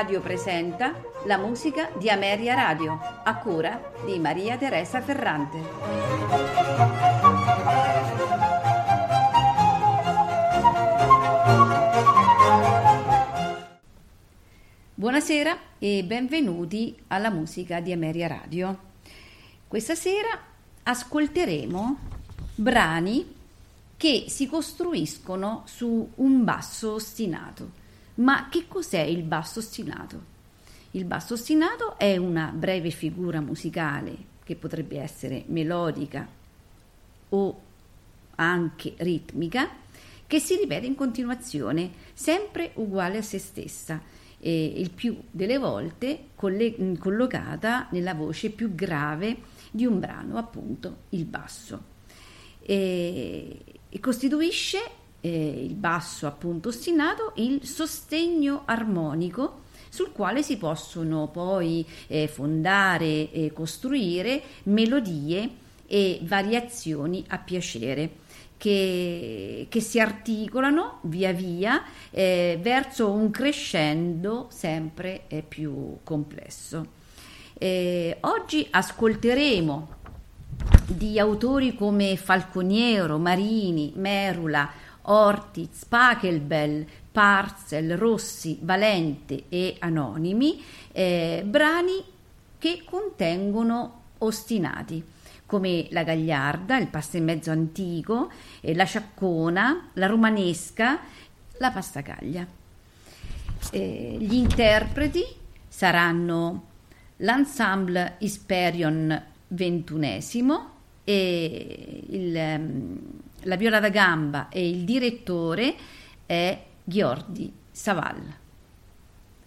Radio presenta la musica di Ameria Radio, a cura di Maria Teresa Ferrante. Buonasera e benvenuti alla musica di Ameria Radio. Questa sera ascolteremo brani che si costruiscono su un basso ostinato. Ma che cos'è il basso ostinato? Il basso ostinato è una breve figura musicale che potrebbe essere melodica o anche ritmica che si ripete in continuazione, sempre uguale a se stessa e il più delle volte coll- collocata nella voce più grave di un brano, appunto il basso. E, costituisce eh, il basso appunto ostinato il sostegno armonico sul quale si possono poi eh, fondare e costruire melodie e variazioni a piacere che, che si articolano via via eh, verso un crescendo sempre eh, più complesso. Eh, oggi ascolteremo di autori come Falconiero, Marini, Merula, Ortiz, Pachelbel, Parcel, Rossi, Valente e Anonimi, eh, brani che contengono ostinati come la gagliarda, il pasta in mezzo antico, eh, la ciaccona, la romanesca, la pastacaglia. Eh, gli interpreti saranno l'ensemble Isperion XXI e il, ehm, la viola da gamba e il direttore è Ghiordi Saval.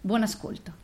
Buon ascolto.